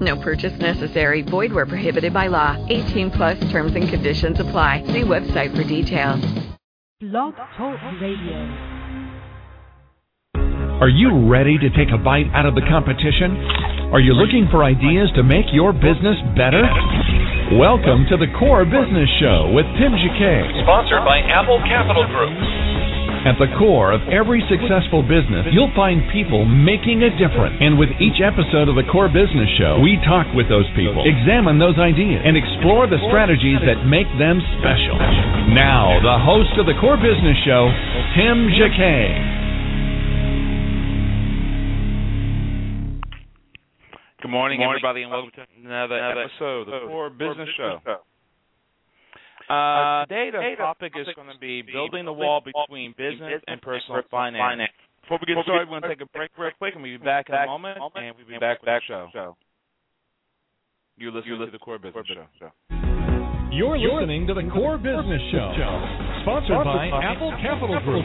No purchase necessary. Void where prohibited by law. 18 plus terms and conditions apply. See website for details. Blog Talk Radio. Are you ready to take a bite out of the competition? Are you looking for ideas to make your business better? Welcome to the Core Business Show with Tim Jacquet. Sponsored by Apple Capital Group. At the core of every successful business, you'll find people making a difference. And with each episode of the Core Business Show, we talk with those people, examine those ideas, and explore the strategies that make them special. Now, the host of the Core Business Show, Tim Jacquet. Good morning, everybody, and welcome to another episode of the Core Business Show. Uh, today, the topic is going to be building the wall between business and personal finance. Before we get started, we're going to take a break real quick, and we'll be back in a moment, and we'll be back with the show. You listen to the Core Business Show. You're listening to the Core Business Show, sponsored by Apple Capital Group.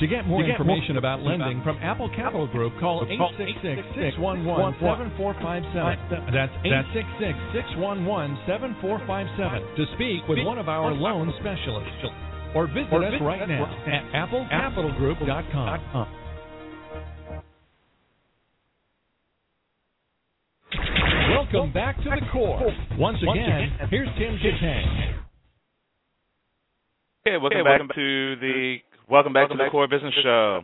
To get more information about lending from Apple Capital Group, call 866-611-7457. That's 866-611-7457 to speak with one of our loan specialists. Or visit us right now at applecapitalgroup.com. Welcome back to the core. Once again, here's Tim Jacquet. Okay, welcome back to the welcome back to the Core Business Show.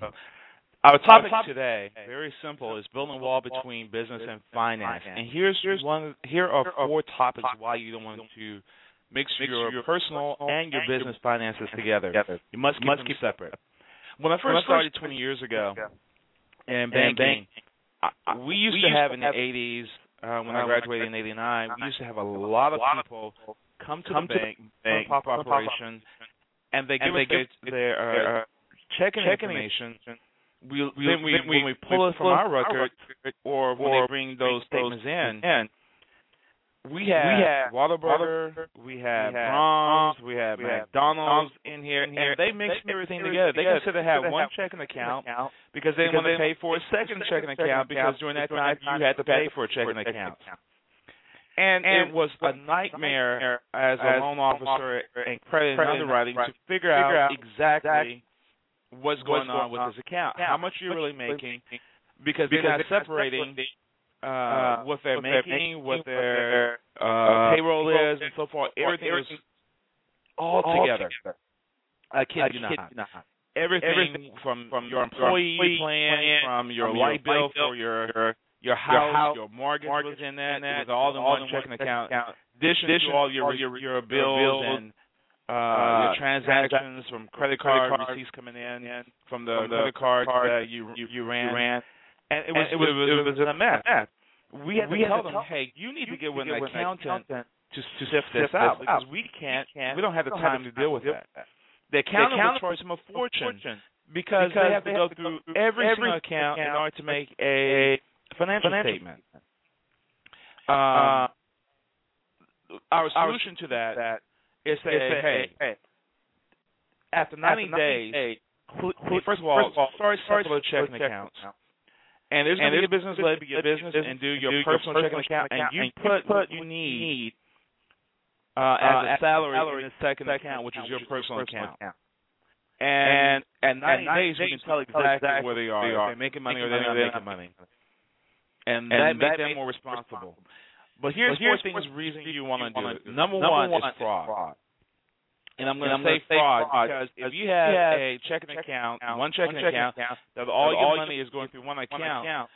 Our topic today, very simple, is building a wall between business and finance. And here's here's one. Here are four topics why you don't want to mix your personal and your business finances together. You must keep them separate. When I first started 20 years ago in banking, we used to have in the 80s uh, when I graduated in '89, we used to have a lot of people come to the bank, bank pop operation, and they give us their uh, checking information. We, we, then we, when we pull it from our record, or when they bring those statements in, we have, we have Whataburger, we have Braum's, we have McDonald's in here, and they mix everything together. They consider have one checking account because they want to pay for a second checking account because during that time you had to pay for a checking account. And, and it was a nightmare as a loan officer and credit and underwriting to figure out exactly what's going on with this account, how much you're really making, because they're not separating uh, what they're making, what their uh, payroll is, and so forth. Everything is all together. I kid you not. Everything from from your employee plan, from your light bill for your your house, your mortgage was in that. It was all in one checking account. Addition to all your your your bills and uh, your transactions from credit card card receipts coming in from the credit card that you you ran and it was and it was it was, it was a mess. We had to we tell them, hey, you need to get with an accountant to to sift this out because we can't, we don't have the time to deal with that. The accountant will charge them a fortune because they have to go through every single account in order to make a financial statement. Uh, our solution to that is say, hey, after 90 days, first of all, start separate checking accounts. And there's going to be a business let be your business and do your personal checking account, and you put what you need uh, as a salary in the second account, which is your personal account. And at 90 days, you can tell exactly where they are. They're making money or they're not making money. And that makes them more responsible. But here's, But here's four things reason you want to do it. Number, Number one, one is fraud. fraud. And I'm going to say say fraud fraud because if you have you have a checking checking account, account, one checking one checking account, account, that all your all money is going through one One account. account.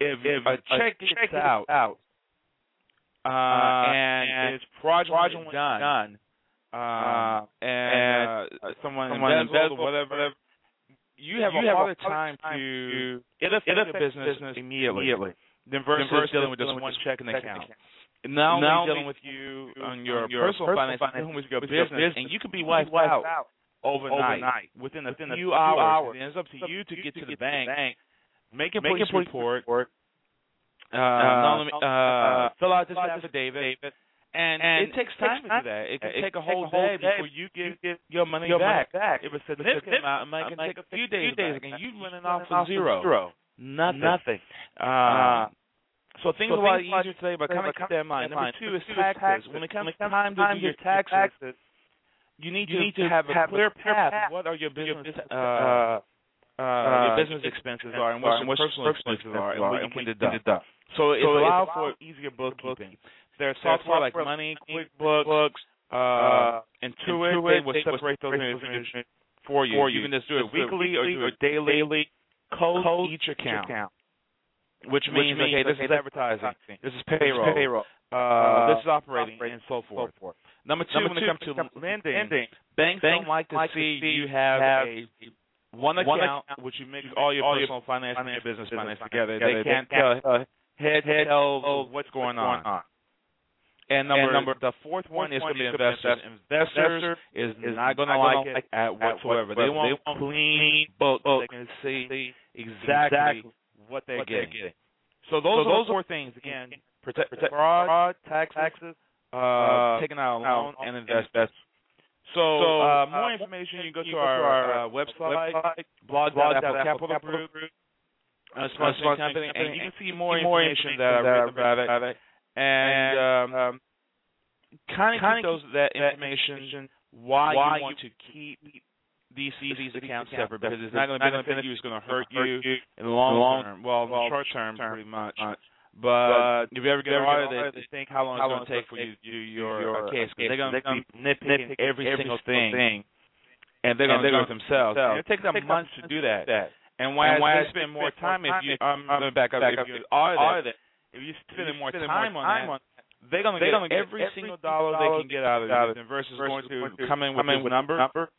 If, If a check gets out, out uh, uh, and, and it's fraudulently fraudulently done, done, uh, and, uh, someone, someone embezzled, or whatever, whatever, you have you a have a harder time time to to it affect it affects business, business immediately, immediately. Than versus, versus dealing with just one just checking account. account. Only Not only dealing with you on your, your personal personal finances, dealing with your business, business, and you could be you wiped, out, out overnight, overnight, within a within a few few hours. hours. It's up to you to get to the bank, make a police report, uh, uh, uh, uh, fill out this fill out this affidavit, and, and it takes time to do that. It can It take a whole take a whole day day before you get your money your back. money back. If it's a significant amount, it might amount, can it might take a few a few days days you running off from from zero. zero. Nothing. Nothing. Uh, so things so are a lot easier today, but kind of keep that in mind. Number two is taxes. taxes. When it comes to time to do your taxes, taxes, you need you to need to have a have a clear path. path. What are your business uh, uh, uh, your business expenses are and what are your and personal expenses are and what you can and deduct. deduct. So So it allowed allows for easier bookkeeping. There are software like Money, QuickBooks, Books, uh, uh, Intuit. They will separate those for you. You can just do it Just do it weekly or do it daily. Code, Code each account, account. which Which means, means, okay, this is advertising, this is This is payroll, payroll. uh, Uh, this is operating, operating, and so forth. so forth. Number two, Number when it two, comes it to comes to lending, lending, banks, banks don't like to like see see you have, have a one account, one account which you mix all your all your personal finance and your business finance finance together. They They can't can't tell head head tell what's going what's on. And number, number- the fourth one is going to be investors. investors. Investors is, is not going to not like it at whatsoever. They whatsoever. They want clean books. They can see exactly, what they're what they're getting. getting. So those So are those the four things again: protect, protect- fraud, fraud, taxes, taxes, uh, uh, taking out a loan, and and investments. So, So, uh, uh, more information, you go to go to our, our, uh, website, website, blog blog Capital, Capital Group, uh, uh, company, company, and you can see more more information information that I've that about it. It. And um, um, kind of keep those that that information why, why you want you to keep these these, these accounts accounts separate because it's not going to because benefit you. It's going to hurt you in the long, long term. Well, the well, short term, term, pretty much. much. But if you ever get if you ever get audited, audited, they think how long how it's going to take for you to do your, your case. 'cause case. They're going to be gonna nitpicking every, single thing, thing. and they're going to do it themselves. themselves. It takes them It months to do that. that. And why And why spend more time if you? I'm going to back up. If you audit audit it, it, if you if spend more time more on that, on they're going to they're get gonna get every every single dollar they can get out of it versus going versus to going to come in with come in with number, number,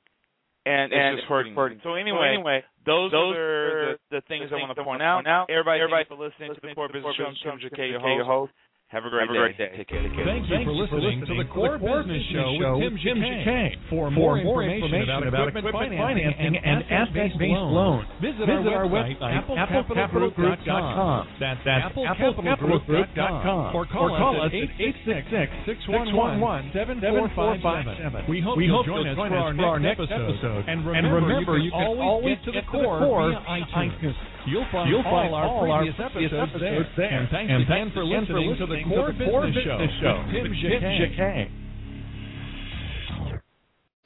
and, and it's just hurting. hurting. So So anyway, anyway, those, those are the, the things the I want to things point out. out. Everybody, Everybody for listening to the listening to the Business Core. Business Show. Tim Jacquet, your host. Host. Have a great Have a great day. day. Take care. Take care. Thank you for listening to the Core Business Show with Tim Jacquet. For more information about equipment financing and asset-based loans, visit our website, applecapitalgroup.com. That's applecapitalgroup.com. Or call us at 866-611-7457. We hope you'll join us for our next episode. And remember, you can always get to the core via iTunes. You'll find, You'll find all all our our previous previous episodes episodes there. there. And thanks And again thanks for again for listening to the listening Core to the Core Business Show Business Show with Tim Jacquet.